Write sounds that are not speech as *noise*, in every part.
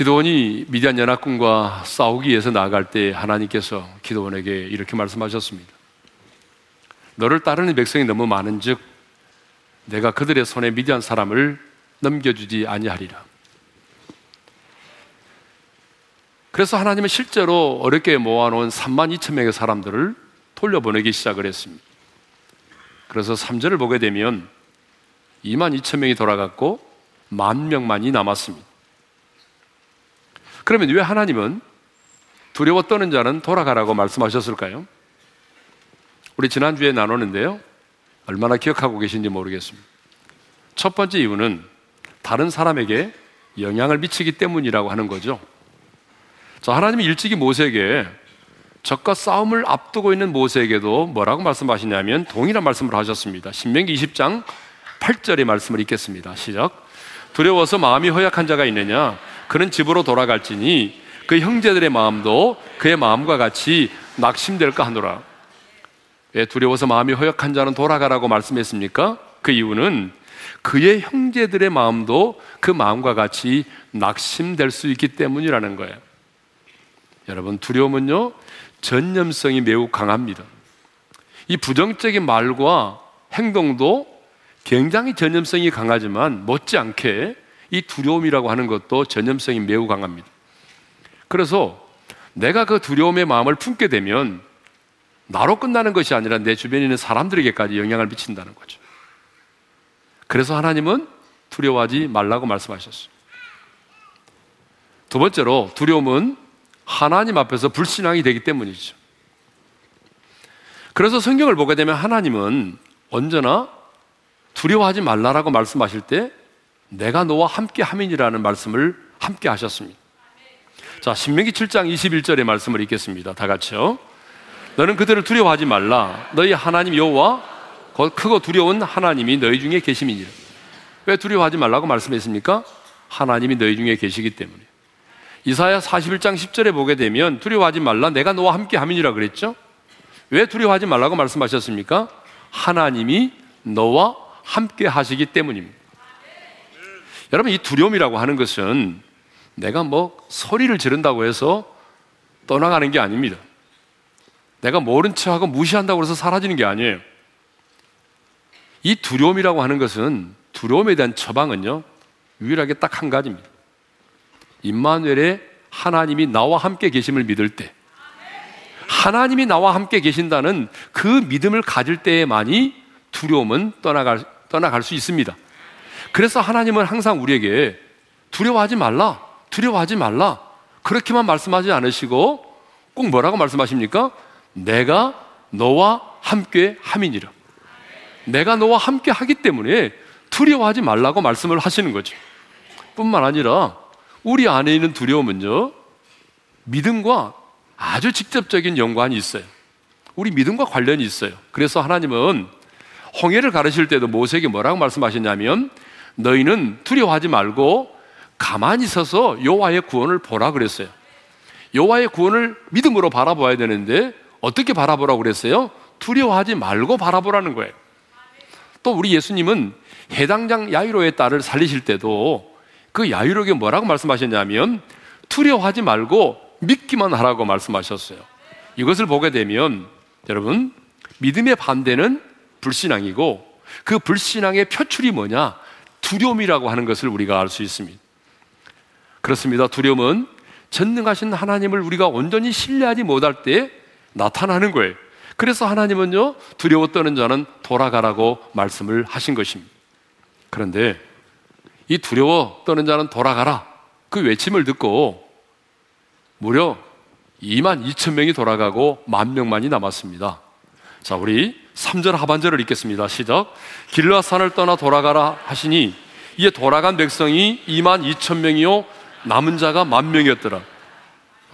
기도원이 미디안 연합군과 싸우기 위해서 나아갈 때 하나님께서 기도원에게 이렇게 말씀하셨습니다. 너를 따르는 백성이 너무 많은즉 내가 그들의 손에 미디안 사람을 넘겨주지 아니하리라. 그래서 하나님은 실제로 어렵게 모아놓은 3만 2천 명의 사람들을 돌려보내기 시작을 했습니다. 그래서 3절을 보게 되면 2만 2천 명이 돌아갔고 만 명만이 남았습니다. 그러면 왜 하나님은 두려워 떠는 자는 돌아가라고 말씀하셨을까요? 우리 지난주에 나누는데요. 얼마나 기억하고 계신지 모르겠습니다. 첫 번째 이유는 다른 사람에게 영향을 미치기 때문이라고 하는 거죠. 자, 하나님이 일찍이 모세에게 적과 싸움을 앞두고 있는 모세에게도 뭐라고 말씀하시냐면 동일한 말씀을 하셨습니다. 신명기 20장 8절의 말씀을 읽겠습니다. 시작. 두려워서 마음이 허약한 자가 있느냐? 그는 집으로 돌아갈지니 그 형제들의 마음도 그의 마음과 같이 낙심될까 하노라. 왜 두려워서 마음이 허약한 자는 돌아가라고 말씀했습니까? 그 이유는 그의 형제들의 마음도 그 마음과 같이 낙심될 수 있기 때문이라는 거예요. 여러분, 두려움은요, 전념성이 매우 강합니다. 이 부정적인 말과 행동도 굉장히 전념성이 강하지만 못지않게 이 두려움이라고 하는 것도 전념성이 매우 강합니다. 그래서 내가 그 두려움의 마음을 품게 되면 나로 끝나는 것이 아니라 내 주변에 있는 사람들에게까지 영향을 미친다는 거죠. 그래서 하나님은 두려워하지 말라고 말씀하셨어요. 두 번째로 두려움은 하나님 앞에서 불신앙이 되기 때문이죠. 그래서 성경을 보게 되면 하나님은 언제나 두려워하지 말라라고 말씀하실 때 내가 너와 함께 함이라는 말씀을 함께 하셨습니다. 자, 신명기 7장 21절의 말씀을 읽겠습니다. 다 같이요. 너는 그들을 두려워하지 말라. 너희 하나님 여호와 크고 두려운 하나님이 너희 중에 계심이니라. 왜 두려워하지 말라고 말씀했습니까? 하나님이 너희 중에 계시기 때문에. 이사야 41장 10절에 보게 되면 두려워하지 말라. 내가 너와 함께 함이니라 그랬죠? 왜 두려워하지 말라고 말씀하셨습니까? 하나님이 너와 함께 하시기 때문입니다. 여러분, 이 두려움이라고 하는 것은 내가 뭐 소리를 지른다고 해서 떠나가는 게 아닙니다. 내가 모른 척하고 무시한다고 해서 사라지는 게 아니에요. 이 두려움이라고 하는 것은 두려움에 대한 처방은요, 유일하게 딱 한 가지입니다. 임마누엘의 하나님이 나와 함께 계심을 믿을 때, 하나님이 나와 함께 계신다는 그 믿음을 가질 때에만이 두려움은 떠나갈, 떠나갈 수 있습니다. 그래서 하나님은 항상 우리에게 두려워하지 말라, 두려워하지 말라, 그렇게만 말씀하지 않으시고 꼭 뭐라고 말씀하십니까? 내가 너와 함께 함이니라. 내가 너와 함께 하기 때문에 두려워하지 말라고 말씀을 하시는 거죠. 뿐만 아니라 우리 안에 있는 두려움은요, 믿음과 아주 직접적인 연관이 있어요. 우리 믿음과 관련이 있어요. 그래서 하나님은 홍해를 가르실 때도 모세에게 뭐라고 말씀하셨냐면 너희는 두려워하지 말고 가만히 서서 여호와의 구원을 보라 그랬어요. 여호와의 구원을 믿음으로 바라봐야 되는데 어떻게 바라보라고 그랬어요? 두려워하지 말고 바라보라는 거예요. 또 우리 예수님은 해당장 야이로의 딸을 살리실 때도 그 야이로에게 뭐라고 말씀하셨냐면 두려워하지 말고 믿기만 하라고 말씀하셨어요. 이것을 보게 되면 여러분 믿음의 반대는 불신앙이고 그 불신앙의 표출이 뭐냐? 두려움이라고 하는 것을 우리가 알 수 있습니다. 그렇습니다. 두려움은 전능하신 하나님을 우리가 온전히 신뢰하지 못할 때 나타나는 거예요. 그래서 하나님은요, 두려워 떠는 자는 돌아가라고 말씀을 하신 것입니다. 그런데 이 두려워 떠는 자는 돌아가라. 그 외침을 듣고 무려 2만 2천 명이 돌아가고 만 명만이 남았습니다. 자, 우리 3절 하반절을 읽겠습니다. 시작. 길라 산을 떠나 돌아가라 하시니 이에 돌아간 백성이 2만 2천 명이요 남은 자가 만 명이었더라.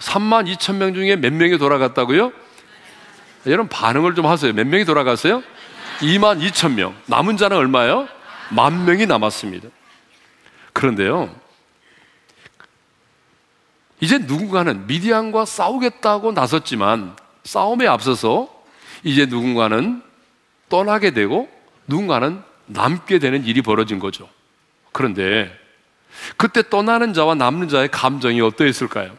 3만 2천 명 중에 몇 명이 돌아갔다고요? 여러분 반응을 좀 하세요. 몇 명이 돌아갔어요? 2만 2천 명. 남은 자는 얼마요? 만 명이 남았습니다. 그런데요. 이제 누군가는 미디안과 싸우겠다고 나섰지만 싸움에 앞서서 이제 누군가는 떠나게 되고 누군가는 남게 되는 일이 벌어진 거죠. 그런데 그때 떠나는 자와 남는 자의 감정이 어떠했을까요?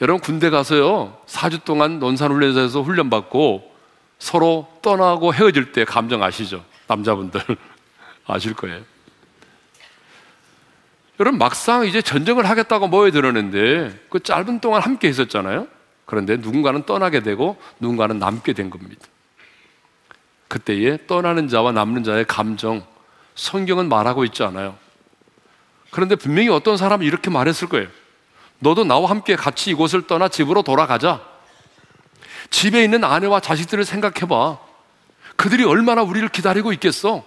여러분 군대 가서요 4주 동안 논산훈련소에서 훈련받고 서로 떠나고 헤어질 때 감정 아시죠? 남자분들 *laughs* 아실 거예요. 여러분 막상 이제 전쟁을 하겠다고 모여들었는데 그 짧은 동안 함께 있었잖아요. 그런데 누군가는 떠나게 되고 누군가는 남게 된 겁니다. 그때에 떠나는 자와 남는 자의 감정 성경은 말하고 있지 않아요. 그런데 분명히 어떤 사람이 이렇게 말했을 거예요. 너도 나와 함께 같이 이곳을 떠나 집으로 돌아가자. 집에 있는 아내와 자식들을 생각해 봐. 그들이 얼마나 우리를 기다리고 있겠어.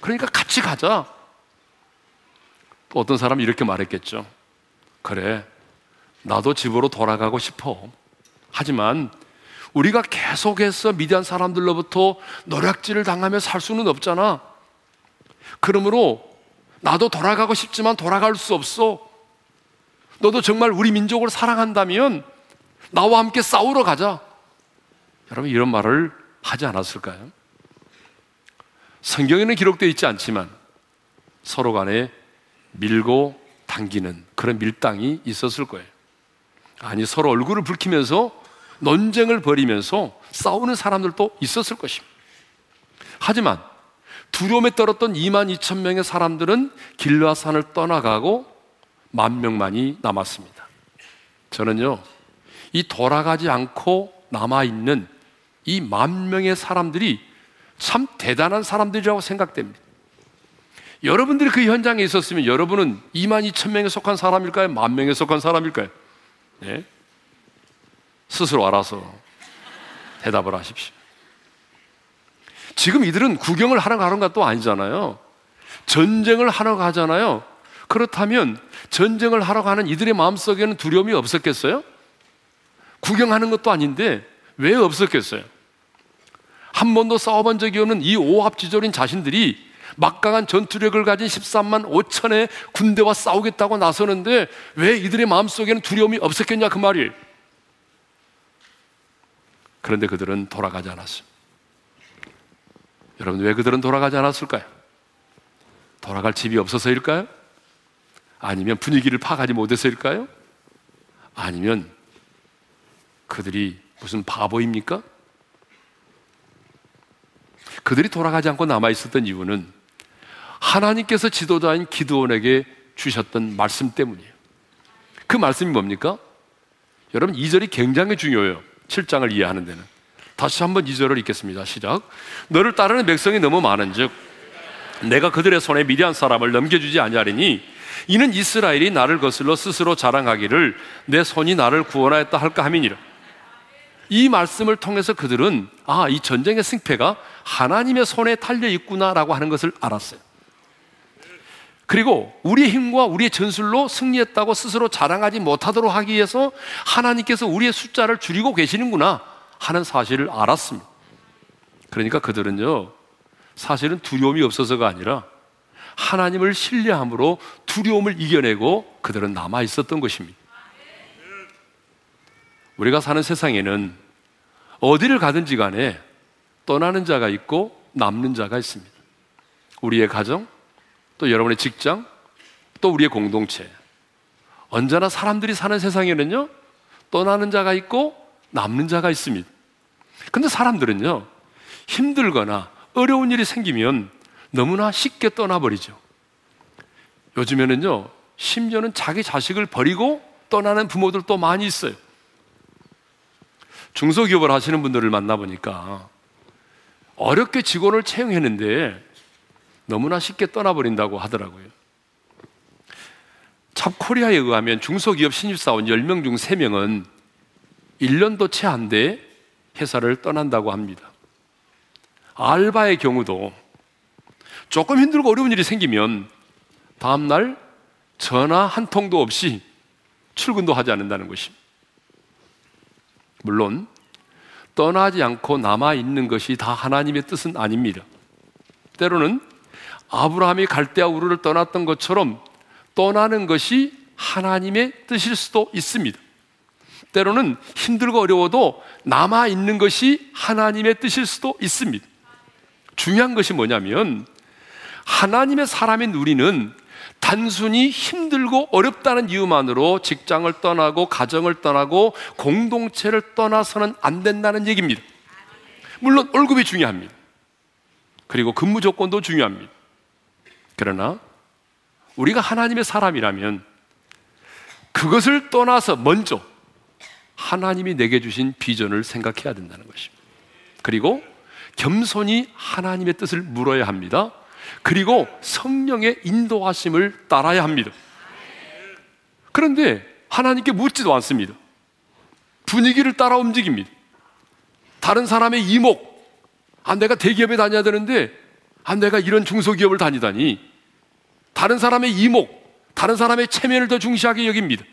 그러니까 같이 가자. 또 어떤 사람이 이렇게 말했겠죠. 그래. 나도 집으로 돌아가고 싶어. 하지만 우리가 계속해서 미디안 사람들로부터 노략질을 당하며 살 수는 없잖아. 그러므로 나도 돌아가고 싶지만 돌아갈 수 없어. 너도 정말 우리 민족을 사랑한다면 나와 함께 싸우러 가자. 여러분 이런 말을 하지 않았을까요? 성경에는 기록되어 있지 않지만 서로 간에 밀고 당기는 그런 밀당이 있었을 거예요. 아니 서로 얼굴을 붉히면서 논쟁을 벌이면서 싸우는 사람들도 있었을 것입니다. 하지만 두려움에 떨었던 2만 2천 명의 사람들은 길라산을 떠나가고 만 명만이 남았습니다. 저는요, 이 돌아가지 않고 남아있는 이 만 명의 사람들이 참 대단한 사람들이라고 생각됩니다. 여러분들이 그 현장에 있었으면 여러분은 2만 2천 명에 속한 사람일까요? 만 명에 속한 사람일까요? 네? 스스로 알아서 대답을 하십시오. 지금 이들은 구경을 하러 가는 것도 아니잖아요. 전쟁을 하러 가잖아요. 그렇다면 전쟁을 하러 가는 이들의 마음속에는 두려움이 없었겠어요? 구경하는 것도 아닌데 왜 없었겠어요? 한 번도 싸워본 적이 없는 이 오합지졸인 자신들이 막강한 전투력을 가진 13만 5천의 군대와 싸우겠다고 나서는데 왜 이들의 마음속에는 두려움이 없었겠냐 그 말이에요. 그런데 그들은 돌아가지 않았어요. 여러분 왜 그들은 돌아가지 않았을까요? 돌아갈 집이 없어서일까요? 아니면 분위기를 파악하지 못해서일까요? 아니면 그들이 무슨 바보입니까? 그들이 돌아가지 않고 남아 있었던 이유는 하나님께서 지도자인 기드온에게 주셨던 말씀 때문이에요. 그 말씀이 뭡니까? 여러분, 2절이 굉장히 중요해요. 7장을 이해하는 데는. 다시 한번 2절을 읽겠습니다. 시작. 너를 따르는 백성이 너무 많은즉 내가 그들의 손에 미디안 사람을 넘겨주지 아니하리니 이는 이스라엘이 나를 거슬러 스스로 자랑하기를 내 손이 나를 구원하였다 할까 함이니라. 이 말씀을 통해서 그들은 아, 이 전쟁의 승패가 하나님의 손에 달려 있구나라고 하는 것을 알았어요. 그리고 우리의 힘과 우리의 전술로 승리했다고 스스로 자랑하지 못하도록 하기 위해서 하나님께서 우리의 숫자를 줄이고 계시는구나 하는 사실을 알았습니다. 그러니까 그들은요, 사실은 두려움이 없어서가 아니라 하나님을 신뢰함으로 두려움을 이겨내고 그들은 남아 있었던 것입니다. 우리가 사는 세상에는 어디를 가든지 간에 떠나는 자가 있고 남는 자가 있습니다. 우리의 가정, 또 여러분의 직장, 또 우리의 공동체. 언제나 사람들이 사는 세상에는요, 떠나는 자가 있고 남는 자가 있습니다. 근데 사람들은요, 힘들거나 어려운 일이 생기면 너무나 쉽게 떠나버리죠. 요즘에는요, 심지어는 자기 자식을 버리고 떠나는 부모들도 많이 있어요. 중소기업을 하시는 분들을 만나보니까 어렵게 직원을 채용했는데 너무나 쉽게 떠나버린다고 하더라고요. 찹코리아에 의하면 중소기업 신입사원 10명 중 3명은 1년도 채 안 돼 회사를 떠난다고 합니다. 알바의 경우도 조금 힘들고 어려운 일이 생기면 다음날 전화 한 통도 없이 출근도 하지 않는다는 것입니다. 물론 떠나지 않고 남아 있는 것이 다 하나님의 뜻은 아닙니다. 때로는 아브라함이 갈대아 우르를 떠났던 것처럼 떠나는 것이 하나님의 뜻일 수도 있습니다. 때로는 힘들고 어려워도 남아 있는 것이 하나님의 뜻일 수도 있습니다. 중요한 것이 뭐냐면 하나님의 사람인 우리는 단순히 힘들고 어렵다는 이유만으로 직장을 떠나고 가정을 떠나고 공동체를 떠나서는 안 된다는 얘기입니다. 물론 월급이 중요합니다. 그리고 근무 조건도 중요합니다. 그러나 우리가 하나님의 사람이라면 그것을 떠나서 먼저 하나님이 내게 주신 비전을 생각해야 된다는 것입니다. 그리고 겸손히 하나님의 뜻을 물어야 합니다. 그리고 성령의 인도하심을 따라야 합니다. 그런데 하나님께 묻지도 않습니다. 분위기를 따라 움직입니다. 다른 사람의 이목, 아, 내가 대기업에 다녀야 되는데, 아, 내가 이런 중소기업을 다니다니. 다른 사람의 이목, 다른 사람의 체면을 더 중시하게 여깁니다.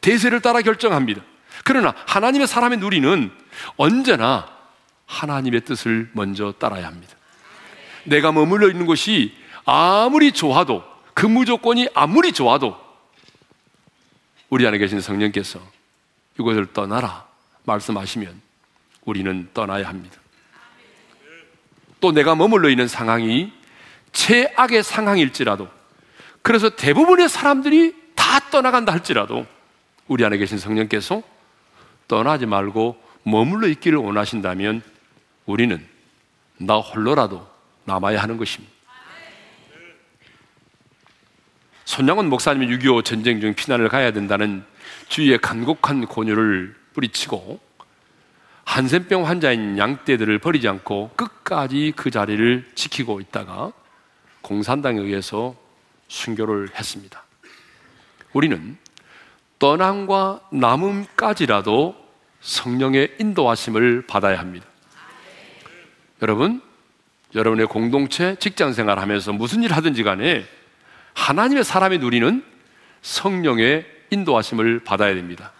대세를 따라 결정합니다. 그러나 하나님의 사람의 누리는 언제나 하나님의 뜻을 먼저 따라야 합니다. 내가 머물러 있는 곳이 아무리 좋아도 근무 조건이 아무리 좋아도 우리 안에 계신 성령께서 이곳을 떠나라 말씀하시면 우리는 떠나야 합니다. 또 내가 머물러 있는 상황이 최악의 상황일지라도 그래서 대부분의 사람들이 다 떠나간다 할지라도 우리 안에 계신 성령께서 떠나지 말고 머물러 있기를 원하신다면 우리는 나 홀로라도 남아야 하는 것입니다. 손양원 목사님이 6.25 전쟁 중 피난을 가야 된다는 주위의 간곡한 권유를 뿌리치고 한센병 환자인 양떼들을 버리지 않고 끝까지 그 자리를 지키고 있다가 공산당에 의해서 순교를 했습니다. 우리는 떠남과 남음까지라도 성령의 인도하심을 받아야 합니다. 여러분, 여러분의 공동체, 직장 생활 하면서 무슨 일 하든지 간에 하나님의 사람이 누리는 성령의 인도하심을 받아야 됩니다.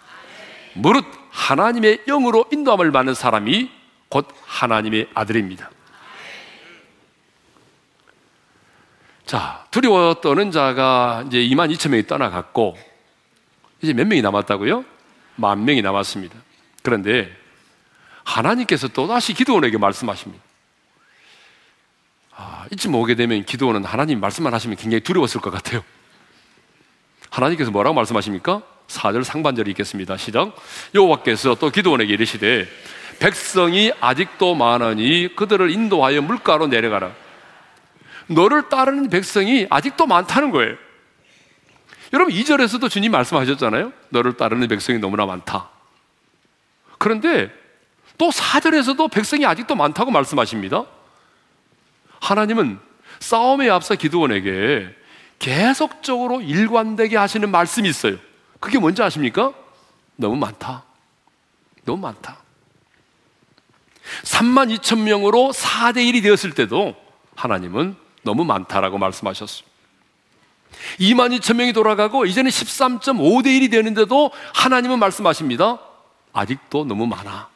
무릇 하나님의 영으로 인도함을 받는 사람이 곧 하나님의 아들입니다. 자, 두려워 떠는 자가 이제 2만 2천 명이 떠나갔고, 이제 몇 명이 남았다고요? 만 명이 남았습니다. 그런데 하나님께서 또다시 기도원에게 말씀하십니다. 아, 이쯤 오게 되면 기도원은 하나님 말씀만 하시면 굉장히 두려웠을 것 같아요. 하나님께서 뭐라고 말씀하십니까? 4절 상반절이 있겠습니다. 시작. 여호와께서 또 기도원에게 이르시되 백성이 아직도 많으니 그들을 인도하여 물가로 내려가라. 너를 따르는 백성이 아직도 많다는 거예요. 여러분 2절에서도 주님 말씀하셨잖아요. 너를 따르는 백성이 너무나 많다. 그런데 또 4절에서도 백성이 아직도 많다고 말씀하십니다. 하나님은 싸움에 앞서 기도원에게 계속적으로 일관되게 하시는 말씀이 있어요. 그게 뭔지 아십니까? 너무 많다. 너무 많다. 3만 2천 명으로 4대 1이 되었을 때도 하나님은 너무 많다라고 말씀하셨습니다. 2만 2천 명이 돌아가고 이제는 13.5대 1이 되는데도 하나님은 말씀하십니다. 아직도 너무 많아.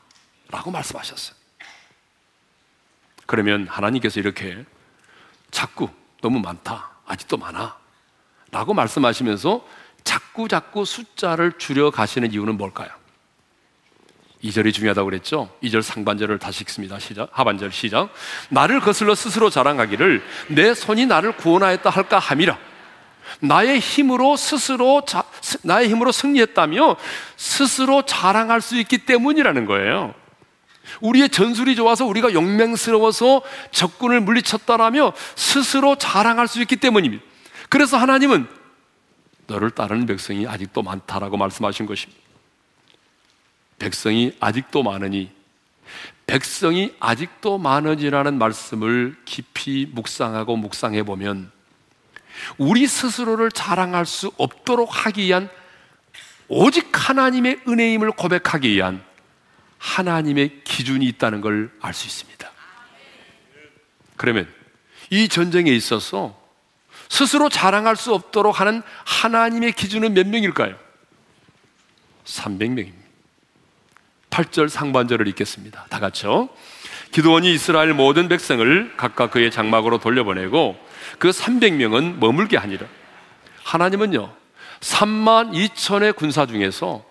라고 말씀하셨어요. 그러면 하나님께서 이렇게 자꾸 너무 많다. 아직도 많아. 라고 말씀하시면서 자꾸 자꾸 숫자를 줄여 가시는 이유는 뭘까요? 2절이 중요하다고 그랬죠? 2절 상반절을 다시 읽습니다. 시작. 하반절 시작. 나를 거슬러 스스로 자랑하기를 내 손이 나를 구원하였다 할까 함이라. 나의 힘으로 스스로 자, 나의 힘으로 승리했다며 스스로 자랑할 수 있기 때문이라는 거예요. 우리의 전술이 좋아서 우리가 용맹스러워서 적군을 물리쳤다라며 스스로 자랑할 수 있기 때문입니다. 그래서 하나님은 너를 따르는 백성이 아직도 많다라고 말씀하신 것입니다. 백성이 아직도 많으니 백성이 아직도 많으니라는 말씀을 깊이 묵상하고 묵상해 보면 우리 스스로를 자랑할 수 없도록 하기 위한 오직 하나님의 은혜임을 고백하기 위한 하나님의 기준이 있다는 걸 알 수 있습니다. 그러면 이 전쟁에 있어서 스스로 자랑할 수 없도록 하는 하나님의 기준은 몇 명일까요? 300명입니다. 8절 상반절을 읽겠습니다. 다 같이요. 기도원이 이스라엘 모든 백성을 각각 그의 장막으로 돌려보내고 그 300명은 머물게 하니라. 하나님은요, 3만 2천의 군사 중에서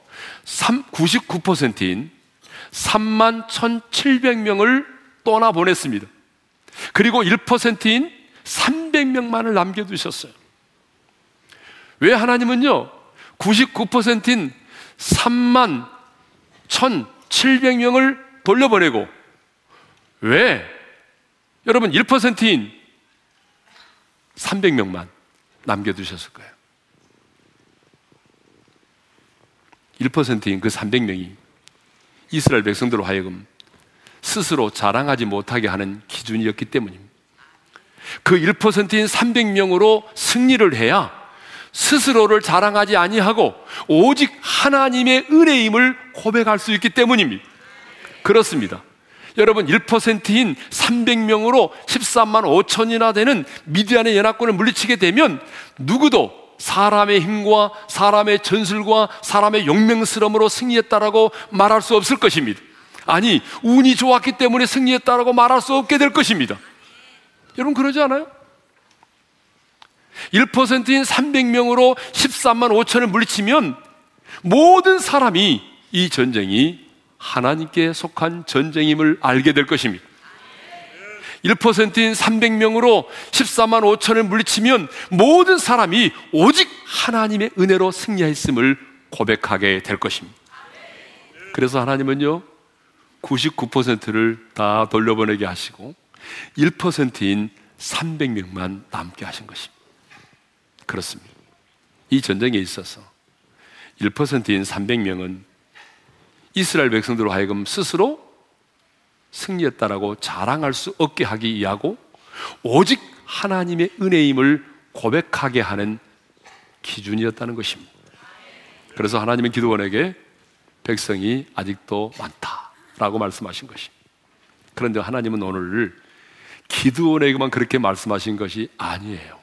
99%인 3만 1,700명을 떠나보냈습니다. 그리고 1%인 300명만을 남겨두셨어요. 왜 하나님은요, 99%인 3만 1,700명을 돌려보내고, 왜? 여러분, 1%인 300명만 남겨두셨을 거예요. 1%인 그 300명이 이스라엘 백성들로 하여금 스스로 자랑하지 못하게 하는 기준이었기 때문입니다. 그 1%인 300명으로 승리를 해야 스스로를 자랑하지 아니하고 오직 하나님의 은혜임을 고백할 수 있기 때문입니다. 그렇습니다. 여러분 1%인 300명으로 13만 5천이나 되는 미디안의 연합군을 물리치게 되면 누구도 사람의 힘과 사람의 전술과 사람의 용맹스러움으로 승리했다라고 말할 수 없을 것입니다. 아니, 운이 좋았기 때문에 승리했다라고 말할 수 없게 될 것입니다. 여러분 그러지 않아요? 1%인 300명으로 13만 5천을 물리치면 모든 사람이 이 전쟁이 하나님께 속한 전쟁임을 알게 될 것입니다. 1%인 300명으로 14만 5천을 물리치면 모든 사람이 오직 하나님의 은혜로 승리했음을 고백하게 될 것입니다. 그래서 하나님은요, 99%를 다 돌려보내게 하시고 1%인 300명만 남게 하신 것입니다. 그렇습니다. 이 전쟁에 있어서 1%인 300명은 이스라엘 백성들로 하여금 스스로 승리했다라고 자랑할 수 없게 하기 위하고 오직 하나님의 은혜임을 고백하게 하는 기준이었다는 것입니다. 그래서 하나님은 기도원에게 백성이 아직도 많다라고 말씀하신 것입니다. 그런데 하나님은 오늘 기드온에게만 그렇게 말씀하신 것이 아니에요.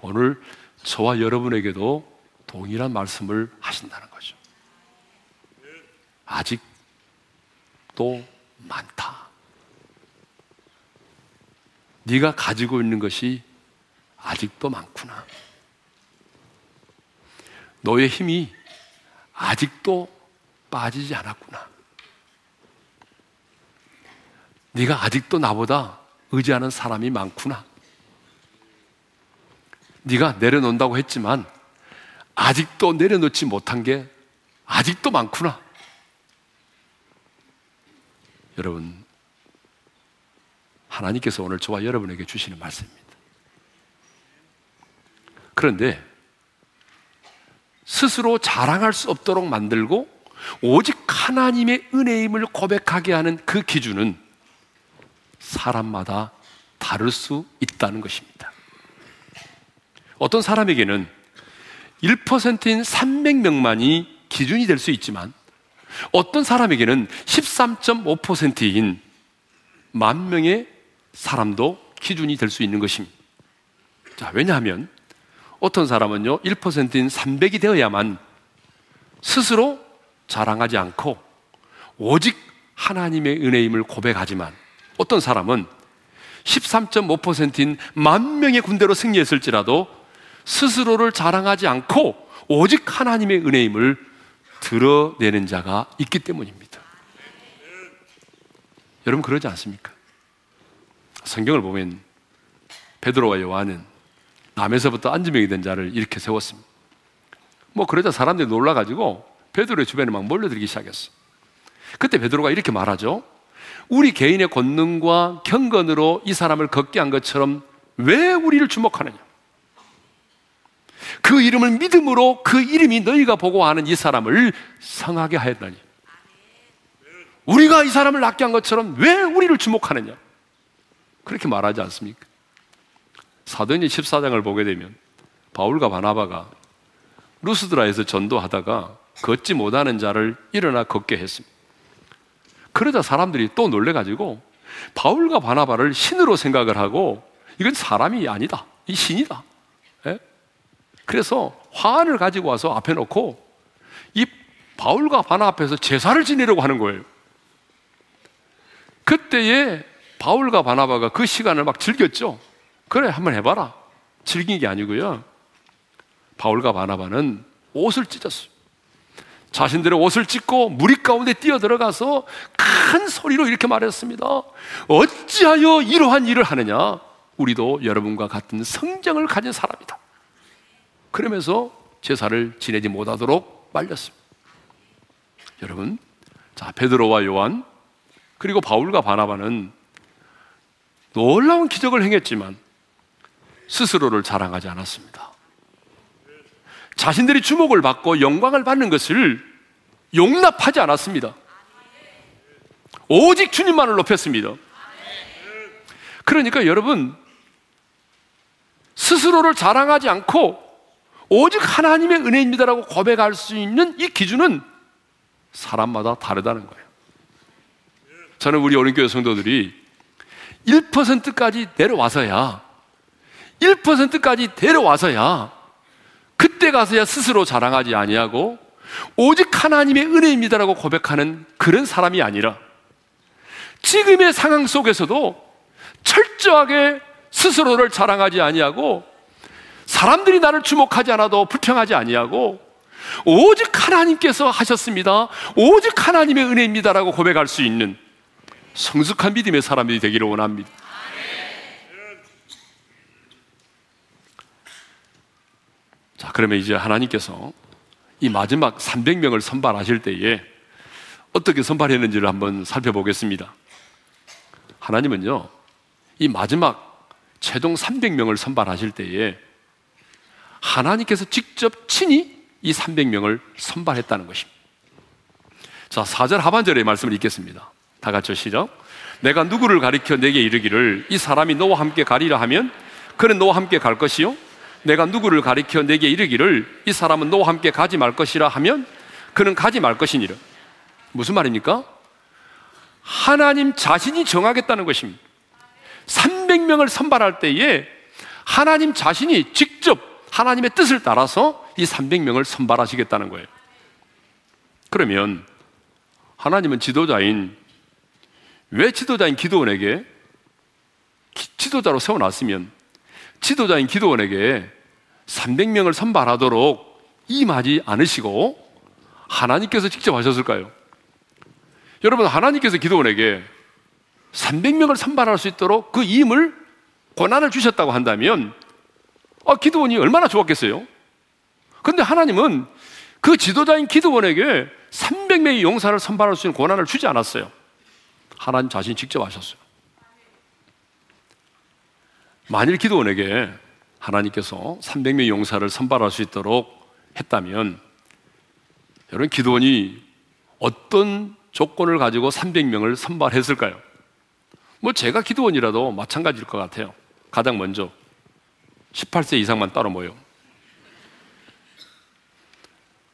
오늘 저와 여러분에게도 동일한 말씀을 하신다는 거죠. 아직도 많다. 네가 가지고 있는 것이 아직도 많구나. 너의 힘이 아직도 빠지지 않았구나. 네가 아직도 나보다 의지하는 사람이 많구나. 네가 내려놓는다고 했지만 아직도 내려놓지 못한 게 아직도 많구나. 여러분, 하나님께서 오늘 저와 여러분에게 주시는 말씀입니다. 그런데 스스로 자랑할 수 없도록 만들고 오직 하나님의 은혜임을 고백하게 하는 그 기준은 사람마다 다를 수 있다는 것입니다. 어떤 사람에게는 1%인 300명만이 기준이 될 수 있지만 어떤 사람에게는 13.5%인 만 명의 사람도 기준이 될 수 있는 것입니다. 자, 왜냐하면 어떤 사람은요, 1%인 300이 되어야만 스스로 자랑하지 않고 오직 하나님의 은혜임을 고백하지만 어떤 사람은 13.5%인 만 명의 군대로 승리했을지라도 스스로를 자랑하지 않고 오직 하나님의 은혜임을 드러내는 자가 있기 때문입니다. 여러분 그러지 않습니까? 성경을 보면 베드로와 요한은 남에서부터 안주명이 된 자를 이렇게 세웠습니다. 뭐 그러자 사람들이 놀라가지고 베드로의 주변에 막 몰려들기 시작했어. 그때 베드로가 이렇게 말하죠. 우리 개인의 권능과 경건으로 이 사람을 걷게 한 것처럼 왜 우리를 주목하느냐? 그 이름을 믿음으로 그 이름이 너희가 보고 하는 이 사람을 성하게 하였다니. 우리가 이 사람을 낫게 한 것처럼 왜 우리를 주목하느냐? 그렇게 말하지 않습니까? 사도행전 14장을 보게 되면 바울과 바나바가 루스드라에서 전도하다가 걷지 못하는 자를 일어나 걷게 했습니다. 그러자 사람들이 또 놀래가지고 바울과 바나바를 신으로 생각을 하고 이건 사람이 아니다. 이 신이다. 예? 그래서 화환을 가지고 와서 앞에 놓고 이 바울과 바나 앞에서 제사를 지내려고 하는 거예요. 그때에 바울과 바나바가 그 시간을 막 즐겼죠. 그래, 한번 해봐라. 즐긴 게 아니고요. 바울과 바나바는 옷을 찢었어요. 자신들의 옷을 찢고 무리 가운데 뛰어 들어가서 큰 소리로 이렇게 말했습니다. 어찌하여 이러한 일을 하느냐? 우리도 여러분과 같은 성정을 가진 사람이다. 그러면서 제사를 지내지 못하도록 말렸습니다. 여러분, 자 베드로와 요한 그리고 바울과 바나바는 놀라운 기적을 행했지만 스스로를 자랑하지 않았습니다. 자신들이 주목을 받고 영광을 받는 것을 용납하지 않았습니다. 오직 주님만을 높였습니다. 그러니까 여러분, 스스로를 자랑하지 않고 오직 하나님의 은혜입니다라고 고백할 수 있는 이 기준은 사람마다 다르다는 거예요. 저는 우리 어린교회 성도들이 1%까지 내려와서야 1%까지 데려와서야 그때 가서야 스스로 자랑하지 아니하고 오직 하나님의 은혜입니다라고 고백하는 그런 사람이 아니라 지금의 상황 속에서도 철저하게 스스로를 자랑하지 아니하고 사람들이 나를 주목하지 않아도 불평하지 아니하고 오직 하나님께서 하셨습니다. 오직 하나님의 은혜입니다라고 고백할 수 있는 성숙한 믿음의 사람이 되기를 원합니다. 자, 그러면 이제 하나님께서 이 마지막 300명을 선발하실 때에 어떻게 선발했는지를 한번 살펴보겠습니다. 하나님은요, 이 마지막 최종 300명을 선발하실 때에 하나님께서 직접 친히 이 300명을 선발했다는 것입니다. 자, 4절 하반절의 말씀을 읽겠습니다. 다 같이 시작. 내가 누구를 가리켜 내게 이르기를 이 사람이 너와 함께 가리라 하면 그는 너와 함께 갈 것이요. 내가 누구를 가리켜 내게 이르기를 이 사람은 너와 함께 가지 말 것이라 하면 그는 가지 말 것이니라. 무슨 말입니까? 하나님 자신이 정하겠다는 것입니다. 300명을 선발할 때에 하나님 자신이 직접 하나님의 뜻을 따라서 이 300명을 선발하시겠다는 거예요. 그러면 하나님은 지도자인 왜 지도자인 기도원에게 지도자로 세워놨으면 지도자인 기도원에게 300명을 선발하도록 임하지 않으시고 하나님께서 직접 하셨을까요? 여러분, 하나님께서 기도원에게 300명을 선발할 수 있도록 그 임을 권한을 주셨다고 한다면 아, 기도원이 얼마나 좋았겠어요? 근데 하나님은 그 지도자인 기도원에게 300명의 용사를 선발할 수 있는 권한을 주지 않았어요. 하나님 자신이 직접 하셨어요. 만일 기도원에게 하나님께서 300명 용사를 선발할 수 있도록 했다면 여러분 기도원이 어떤 조건을 가지고 300명을 선발했을까요? 뭐 제가 기도원이라도 마찬가지일 것 같아요. 가장 먼저 18세 이상만 따로 모여.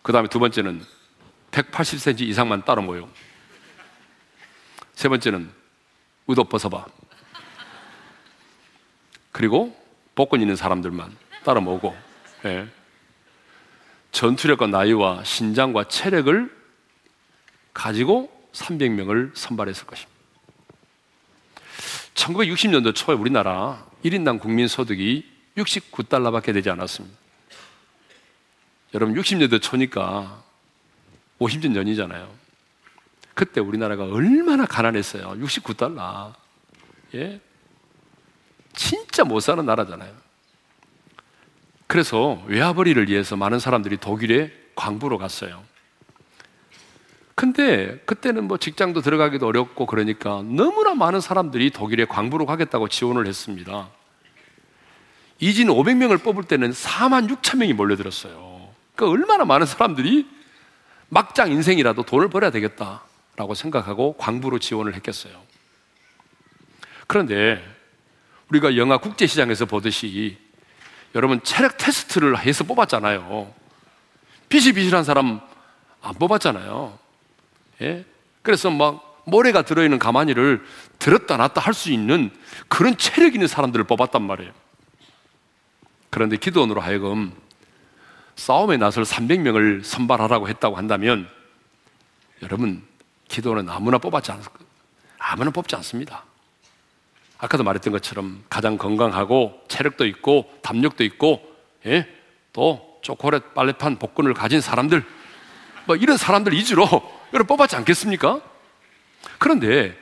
그 다음에 두 번째는 180cm 이상만 따로 모여. 세 번째는 의도 벗어봐. 그리고 복권 있는 사람들만 따라 모으고 예. 전투력과 나이와 신장과 체력을 가지고 300명을 선발했을 것입니다. 1960년도 초에 우리나라 1인당 국민 소득이 69달러밖에 되지 않았습니다. 여러분 60년대 초니까 50년 전이잖아요. 그때 우리나라가 얼마나 가난했어요. 69달러. 예? 진짜 못 사는 나라잖아요. 그래서 외화벌이를 위해서 많은 사람들이 독일에 광부로 갔어요. 근데 그때는 뭐 직장도 들어가기도 어렵고 그러니까 너무나 많은 사람들이 독일에 광부로 가겠다고 지원을 했습니다. 이진 500명을 뽑을 때는 4만 6천 명이 몰려들었어요. 그러니까 얼마나 많은 사람들이 막장 인생이라도 돈을 벌어야 되겠다라고 생각하고 광부로 지원을 했겠어요. 그런데 우리가 영화 국제시장에서 보듯이 여러분 체력 테스트를 해서 뽑았잖아요. 비실비실한 사람 안 뽑았잖아요. 예? 그래서 막 모래가 들어있는 가마니를 들었다 놨다 할 수 있는 그런 체력 있는 사람들을 뽑았단 말이에요. 그런데 기도원으로 하여금 싸움에 나설 300명을 선발하라고 했다고 한다면 여러분 기도는 아무나 뽑았지 않 아무나 뽑지 않습니다. 아까도 말했던 것처럼 가장 건강하고 체력도 있고 담력도 있고 예? 또 초콜릿 빨래판 복근을 가진 사람들 뭐 이런 사람들 위주로 여러분 뽑았지 않겠습니까? 그런데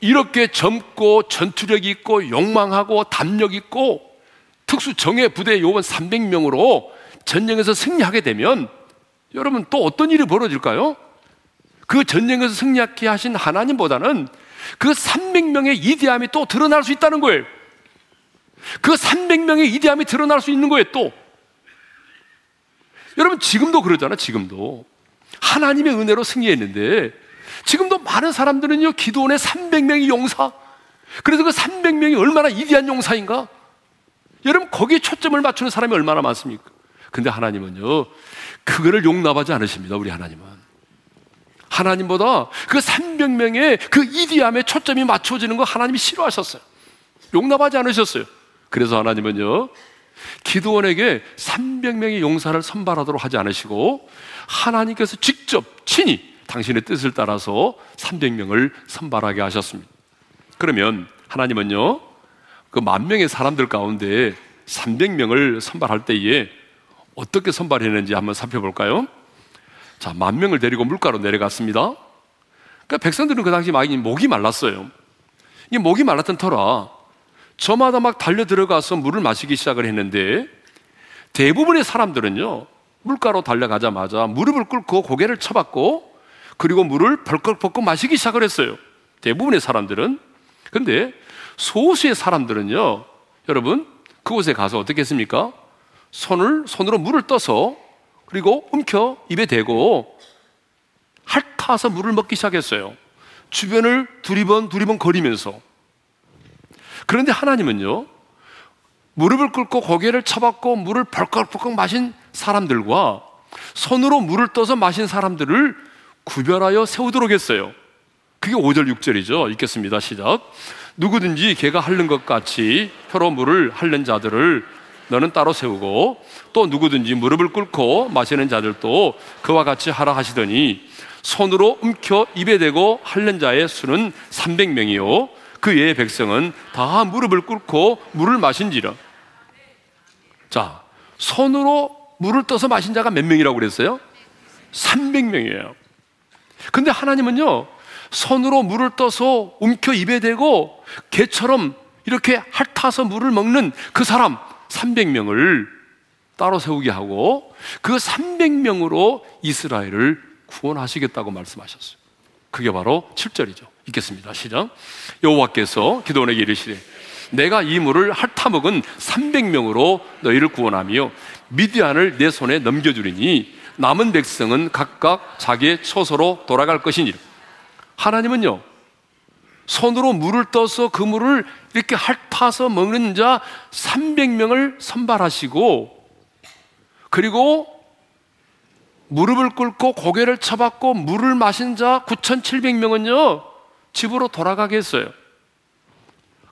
이렇게 젊고 전투력 있고 욕망하고 담력 있고 특수 정예 부대 요원 300명으로 전쟁에서 승리하게 되면 여러분 또 어떤 일이 벌어질까요? 그 전쟁에서 승리하게 하신 하나님보다는 그 300명의 이대함이 또 드러날 수 있다는 거예요. 그 300명의 이대함이 드러날 수 있는 거예요, 또. 여러분, 지금도 그러잖아, 지금도. 하나님의 은혜로 승리했는데, 지금도 많은 사람들은요, 기도원의 300명이 용사. 그래서 그 300명이 얼마나 이대한 용사인가? 여러분, 거기에 초점을 맞추는 사람이 얼마나 많습니까? 근데 하나님은요, 그거를 용납하지 않으십니다, 우리 하나님은. 하나님보다 그 300명의 그 이디함에 초점이 맞춰지는 거 하나님이 싫어하셨어요. 용납하지 않으셨어요. 그래서 하나님은요, 기도원에게 300명의 용사를 선발하도록 하지 않으시고, 하나님께서 직접 친히 당신의 뜻을 따라서 300명을 선발하게 하셨습니다. 그러면 하나님은요, 그 만 명의 사람들 가운데 300명을 선발할 때에 어떻게 선발했는지 한번 살펴볼까요? 자, 만 명을 데리고 물가로 내려갔습니다. 그러니까 백성들은 그 당시 많이 목이 말랐어요. 이 목이 말랐던 터라 저마다 막 달려 들어가서 물을 마시기 시작을 했는데 대부분의 사람들은요, 물가로 달려가자마자 무릎을 꿇고 고개를 쳐박고 그리고 물을 벌컥벌컥 마시기 시작을 했어요. 대부분의 사람들은. 근데 소수의 사람들은요, 여러분, 그곳에 가서 어떻게 했습니까? 손을, 손으로 물을 떠서 그리고 움켜 입에 대고 핥아서 물을 먹기 시작했어요. 주변을 두리번 두리번 거리면서. 그런데 하나님은요, 무릎을 꿇고 고개를 쳐박고 물을 벌컥벌컥 마신 사람들과 손으로 물을 떠서 마신 사람들을 구별하여 세우도록 했어요. 그게 5절, 6절이죠. 읽겠습니다. 시작. 누구든지 개가 핥는 것 같이 혀로 물을 핥는 자들을 너는 따로 세우고 또 누구든지 무릎을 꿇고 마시는 자들도 그와 같이 하라 하시더니 손으로 움켜 입에 대고 핥는 자의 수는 300명이요. 그 외의 백성은 다 무릎을 꿇고 물을 마신지라. 자 손으로 물을 떠서 마신 자가 몇 명이라고 그랬어요? 300명이에요. 근데 하나님은요 손으로 물을 떠서 움켜 입에 대고 개처럼 이렇게 핥아서 물을 먹는 그 사람 300명을 따로 세우게 하고 그 300명으로 이스라엘을 구원하시겠다고 말씀하셨어요. 그게 바로 7절이죠. 읽겠습니다. 시작. 여호와께서 기도원에게 이르시되 내가 이 물을 핥아먹은 300명으로 너희를 구원하며 미디안을 내 손에 넘겨주리니 남은 백성은 각각 자기의 처소로 돌아갈 것이니라. 하나님은요, 손으로 물을 떠서 그 물을 이렇게 핥아서 먹는 자 300명을 선발하시고 그리고 무릎을 꿇고 고개를 쳐박고 물을 마신 자 9,700명은요 집으로 돌아가게 했어요.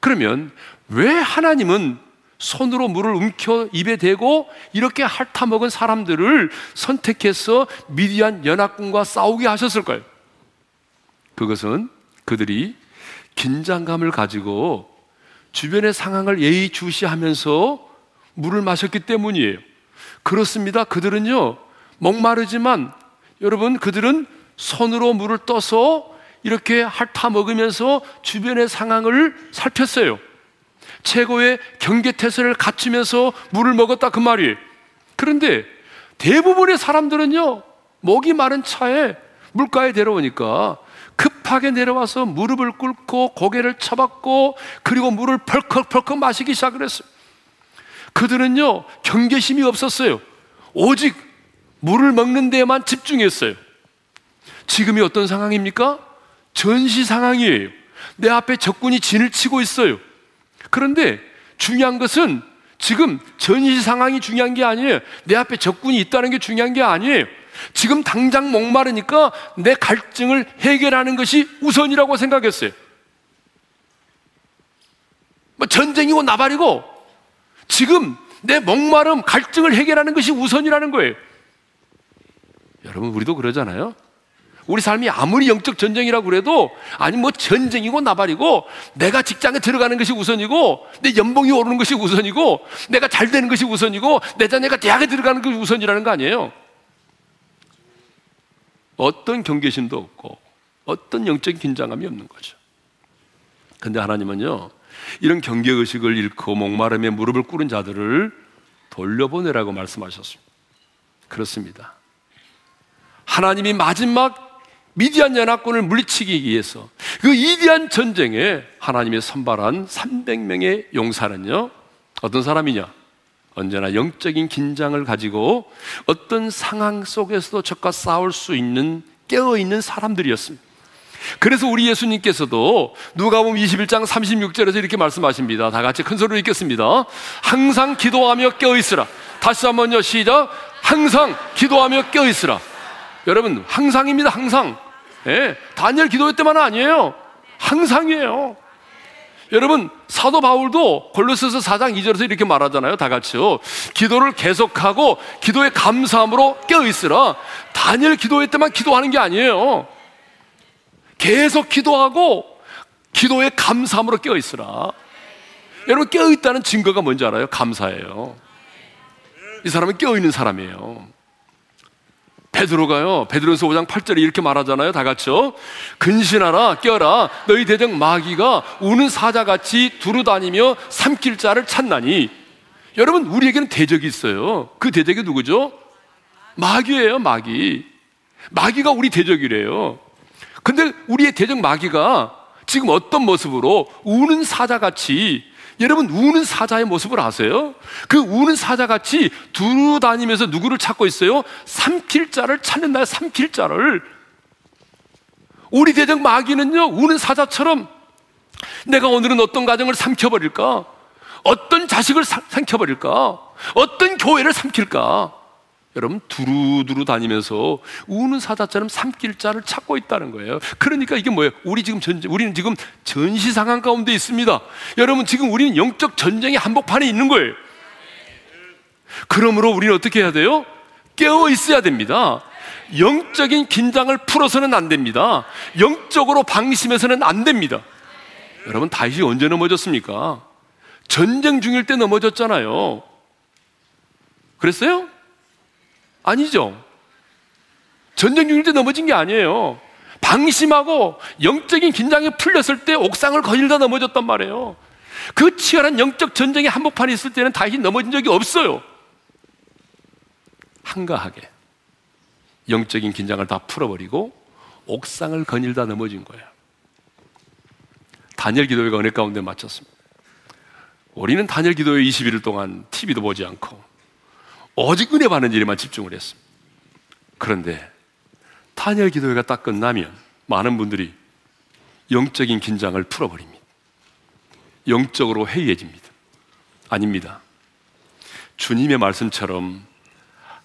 그러면 왜 하나님은 손으로 물을 움켜 입에 대고 이렇게 핥아 먹은 사람들을 선택해서 미디안 연합군과 싸우게 하셨을까요? 그것은 그들이 긴장감을 가지고 주변의 상황을 예의주시하면서 물을 마셨기 때문이에요. 그렇습니다. 그들은요, 목마르지만 여러분, 그들은 손으로 물을 떠서 이렇게 핥아 먹으면서 주변의 상황을 살폈어요. 최고의 경계태세를 갖추면서 물을 먹었다 그 말이에요. 그런데 대부분의 사람들은요, 목이 마른 차에 물가에 데려오니까 급하게 내려와서 무릎을 꿇고 고개를 쳐박고 그리고 물을 펄컥펄컥 마시기 시작을 했어요. 그들은요, 경계심이 없었어요. 오직 물을 먹는 데에만 집중했어요. 지금이 어떤 상황입니까? 전시 상황이에요. 내 앞에 적군이 진을 치고 있어요. 그런데 중요한 것은 지금 전시 상황이 중요한 게 아니에요. 내 앞에 적군이 있다는 게 중요한 게 아니에요. 지금 당장 목마르니까 내 갈증을 해결하는 것이 우선이라고 생각했어요. 뭐 전쟁이고 나발이고 지금 내 목마름, 갈증을 해결하는 것이 우선이라는 거예요. 여러분, 우리도 그러잖아요. 우리 삶이 아무리 영적 전쟁이라고 그래도 아니 뭐 전쟁이고 나발이고 내가 직장에 들어가는 것이 우선이고 내 연봉이 오르는 것이 우선이고 내가 잘 되는 것이 우선이고 내 자녀가 대학에 들어가는 것이 우선이라는 거 아니에요. 어떤 경계심도 없고 어떤 영적인 긴장감이 없는 거죠. 근데 하나님은요, 이런 경계의식을 잃고 목마름에 무릎을 꿇은 자들을 돌려보내라고 말씀하셨습니다. 그렇습니다. 하나님이 마지막 미디안 연합군을 물리치기 위해서 그 이디안 전쟁에 하나님의 선발한 300명의 용사는요, 어떤 사람이냐? 언제나 영적인 긴장을 가지고 어떤 상황 속에서도 적과 싸울 수 있는 깨어 있는 사람들이었습니다. 그래서 우리 예수님께서도 누가복음 21장 36절에서 이렇게 말씀하십니다. 다 같이 큰 소리로 읽겠습니다. 항상 기도하며 깨어 있으라. 다시 한번요. 시작. 항상 기도하며 깨어 있으라. 여러분, 항상입니다. 항상. 예. 다니엘 기도회 때만 아니에요. 항상이에요. 여러분, 사도 바울도 골로새서 4장 2절에서 이렇게 말하잖아요. 다 같이요. 기도를 계속하고 기도의 감사함으로 깨어 있으라. 다니엘 기도회 때만 기도하는 게 아니에요. 계속 기도하고 기도의 감사함으로 깨어 있으라. 여러분 깨어 있다는 증거가 뭔지 알아요? 감사예요. 이 사람은 깨어 있는 사람이에요. 베드로가요. 베드로서 5장 8절에 이렇게 말하잖아요. 다 같이요. 근신하라, 깨어라. 너희 대적 마귀가 우는 사자같이 두루다니며 삼킬 자를 찾나니. 여러분, 우리에게는 대적이 있어요. 그 대적이 누구죠? 마귀예요, 마귀. 마귀가 우리 대적이래요. 근데 우리의 대적 마귀가 지금 어떤 모습으로 우는 사자같이 여러분 우는 사자의 모습을 아세요? 그 우는 사자 같이 두루 다니면서 누구를 찾고 있어요? 삼킬 자를 찾는 날 삼킬 자를 우리 대적 마귀는요 우는 사자처럼 내가 오늘은 어떤 가정을 삼켜버릴까? 어떤 자식을 삼켜버릴까? 어떤 교회를 삼킬까? 여러분 두루두루 다니면서 우는 사자처럼 삼킬 자를 찾고 있다는 거예요. 그러니까 이게 뭐예요? 우리 지금 전 우리는 지금 전시 상황 가운데 있습니다. 여러분 지금 우리는 영적 전쟁의 한복판에 있는 거예요. 그러므로 우리는 어떻게 해야 돼요? 깨어 있어야 됩니다. 영적인 긴장을 풀어서는 안 됩니다. 영적으로 방심해서는 안 됩니다. 여러분 다윗이 언제 넘어졌습니까? 전쟁 중일 때 넘어졌잖아요. 그랬어요? 아니죠. 전쟁 중일 때 넘어진 게 아니에요. 방심하고 영적인 긴장이 풀렸을 때 옥상을 거닐다 넘어졌단 말이에요. 그 치열한 영적 전쟁의 한복판에 있을 때는 다시 넘어진 적이 없어요. 한가하게 영적인 긴장을 다 풀어버리고 옥상을 거닐다 넘어진 거예요. 단일 기도회가 은혜 가운데 마쳤습니다. 우리는 단일 기도회 21일 동안 TV도 보지 않고 오직 은혜 받는 일에만 집중을 했습니다. 그런데 탄혈 기도회가 딱 끝나면 많은 분들이 영적인 긴장을 풀어버립니다. 영적으로 해이해집니다. 아닙니다. 주님의 말씀처럼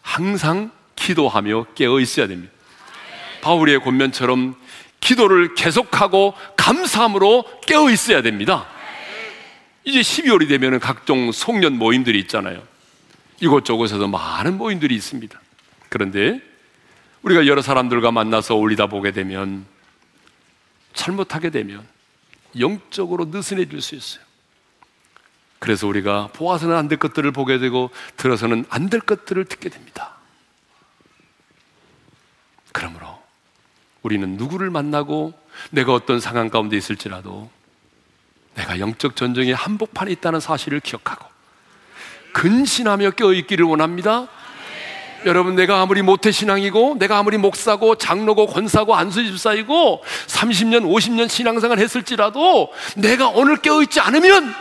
항상 기도하며 깨어 있어야 됩니다. 바울의 권면처럼 기도를 계속하고 감사함으로 깨어 있어야 됩니다. 이제 12월이 되면 각종 송년 모임들이 있잖아요. 이곳저곳에서 많은 모임들이 있습니다. 그런데 우리가 여러 사람들과 만나서 어울리다 보게 되면 잘못하게 되면 영적으로 느슨해질 수 있어요. 그래서 우리가 보아서는 안 될 것들을 보게 되고 들어서는 안 될 것들을 듣게 됩니다. 그러므로 우리는 누구를 만나고 내가 어떤 상황 가운데 있을지라도 내가 영적 전쟁의 한복판에 있다는 사실을 기억하고 근신하며 껴있기를 원합니다. 여러분, 내가 아무리 모태 신앙이고, 내가 아무리 목사고, 장로고, 권사고, 안수집사이고, 30년, 50년 신앙생활 했을지라도, 내가 오늘 껴있지 않으면,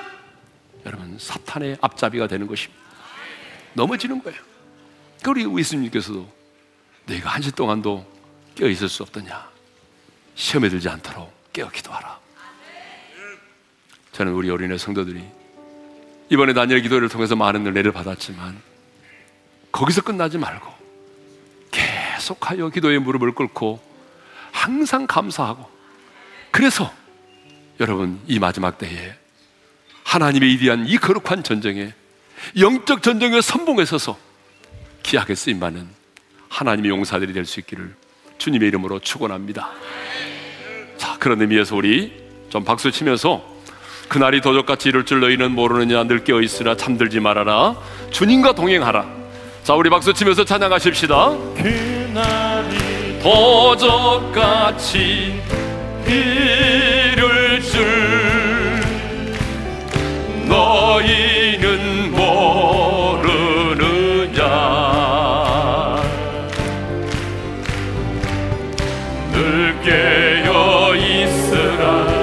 여러분, 사탄의 앞잡이가 되는 것입니다. 넘어지는 거예요. 우리 예수님께서도, 내가 한 시 동안도 껴있을 수 없더냐. 시험에 들지 않도록 깨어 기도하라. 저는 우리 어린애 성도들이 이번에 다니엘 기도를 통해서 많은 은혜를 받았지만 거기서 끝나지 말고 계속하여 기도의 무릎을 꿇고 항상 감사하고 그래서 여러분 이 마지막 때에 하나님의 이대한 이 거룩한 전쟁에 영적 전쟁의 선봉에 서서 기하게 쓰임 받는 하나님의 용사들이 될 수 있기를 주님의 이름으로 축원합니다. 자, 그런 의미에서 우리 좀 박수 치면서 그날이 도적같이 이를 줄 너희는 모르느냐? 늘 깨어있으나 잠들지 말아라. 주님과 동행하라. 자 우리 박수 치면서 찬양하십시다. 그날이 도적같이 이를 줄 너희는 모르느냐? 늘 깨어있으라.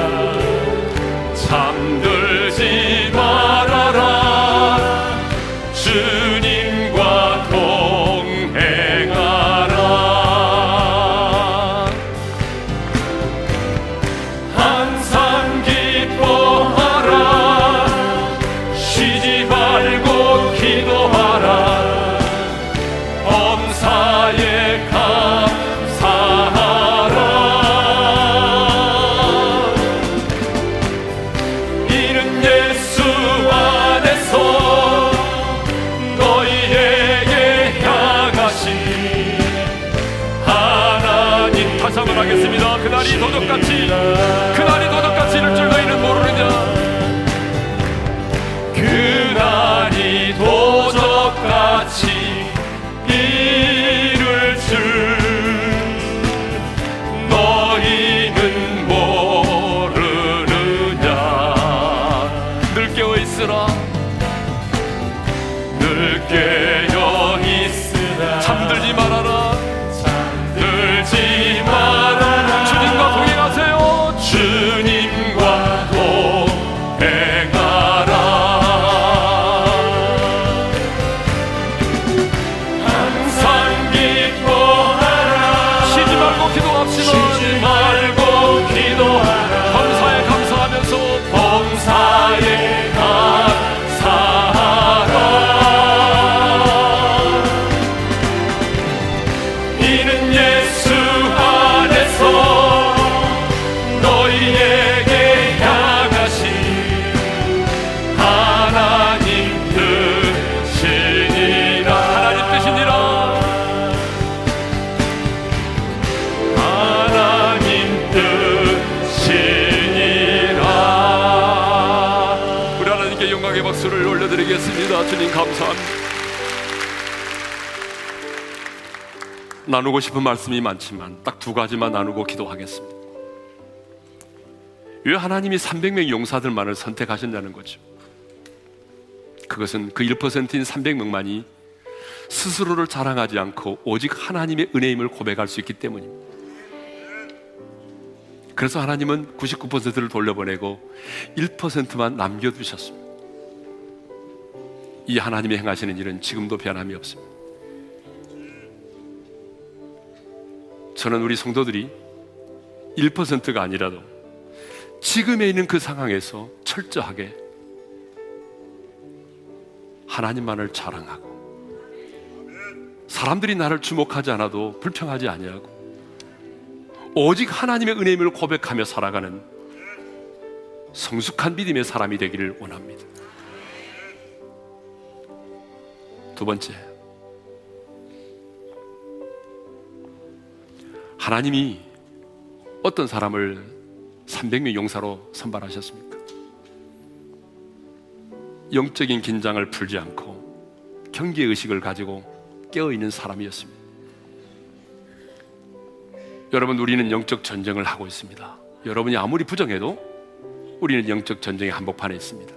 나누고 싶은 말씀이 많지만 딱 두 가지만 나누고 기도하겠습니다. 왜 하나님이 300명 용사들만을 선택하셨냐는 거죠. 그것은 그 1%인 300명만이 스스로를 자랑하지 않고 오직 하나님의 은혜임을 고백할 수 있기 때문입니다. 그래서 하나님은 99%를 돌려보내고 1%만 남겨두셨습니다. 이 하나님이 행하시는 일은 지금도 변함이 없습니다. 저는 우리 성도들이 1%가 아니라도 지금에 있는 그 상황에서 철저하게 하나님만을 자랑하고 사람들이 나를 주목하지 않아도 불평하지 아니하고 오직 하나님의 은혜임을 고백하며 살아가는 성숙한 믿음의 사람이 되기를 원합니다. 두 번째, 하나님이 어떤 사람을 300명 용사로 선발하셨습니까? 영적인 긴장을 풀지 않고 경계 의식을 가지고 깨어 있는 사람이었습니다. 여러분, 우리는 영적 전쟁을 하고 있습니다. 여러분이 아무리 부정해도 우리는 영적 전쟁의 한복판에 있습니다.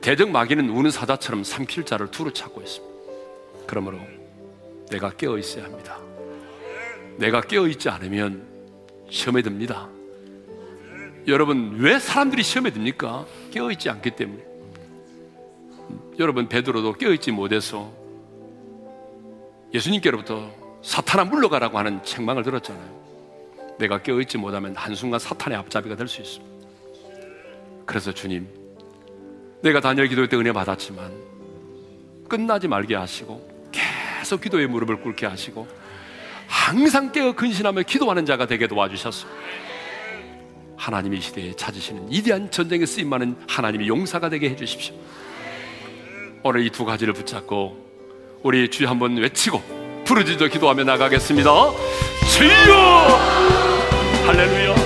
대적 마귀는 우는 사자처럼 삼킬 자를 두루 찾고 있습니다. 그러므로 내가 깨어 있어야 합니다. 내가 깨어있지 않으면 시험에 듭니다. 여러분, 왜 사람들이 시험에 듭니까? 깨어있지 않기 때문에. 여러분, 베드로도 깨어있지 못해서 예수님께로부터 사탄아 물러가라고 하는 책망을 들었잖아요. 내가 깨어있지 못하면 한순간 사탄의 앞잡이가 될 수 있습니다. 그래서 주님, 내가 다니엘 기도회 때 은혜 받았지만 끝나지 말게 하시고 계속 기도에 무릎을 꿇게 하시고 항상 깨어 근신하며 기도하는 자가 되게 도와주셨습니다. 하나님의 시대에 찾으시는 이대한 전쟁에 쓰임 많은 하나님의 용사가 되게 해 주십시오. 오늘 이 두 가지를 붙잡고 우리 주여 한번 외치고 부르짖어 기도하며 나가겠습니다. 주여! 할렐루야!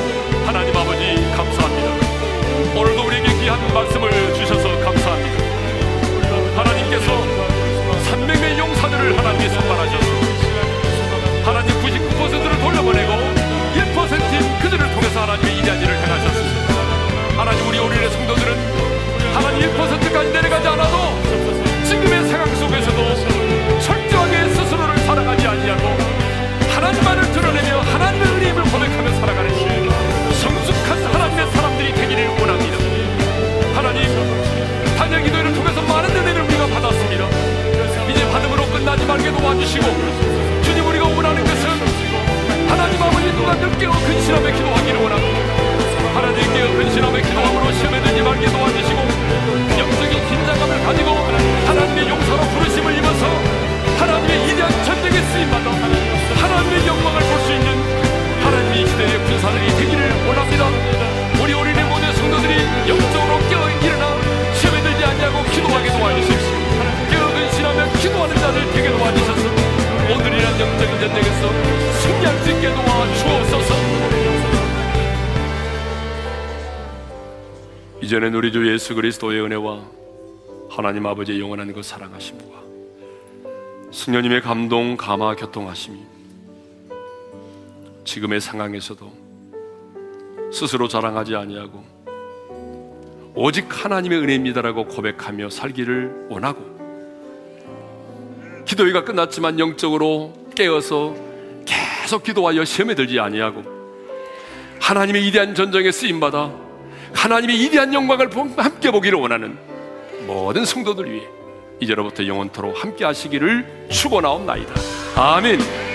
1%인 그들을 통해서 하나님의 이대한 일을 행하셨습니다. 하나님 우리 오늘의 성도들은 하나님 1%까지 내려가지 않아도 지금의 상황 속에서도 철저하게 스스로를 사랑하지 아니하고 하나님만을 드러내며 하나님을 주님을 고백하며 살아가는 성숙한 하나님의 사람들이 되기를 원합니다. 하나님, 단양 기도회를 통해서 많은 은혜를 우리가 받았습니다. 이제 받음으로 끝나지 말게 도와주시고 예수 그리스도의 은혜와 하나님 아버지의 영원한 그 사랑하심과 승려님의 감동, 감화, 교통하심이 지금의 상황에서도 스스로 자랑하지 아니하고 오직 하나님의 은혜입니다라고 고백하며 살기를 원하고 기도회가 끝났지만 영적으로 깨어서 계속 기도하여 시험에 들지 아니하고 하나님의 위대한 전쟁에 쓰임 받아 하나님의 위대한 영광을 함께 보기를 원하는 모든 성도들 위해 이제로부터 영원토록 함께 하시기를 축원하옵나이다. 아멘.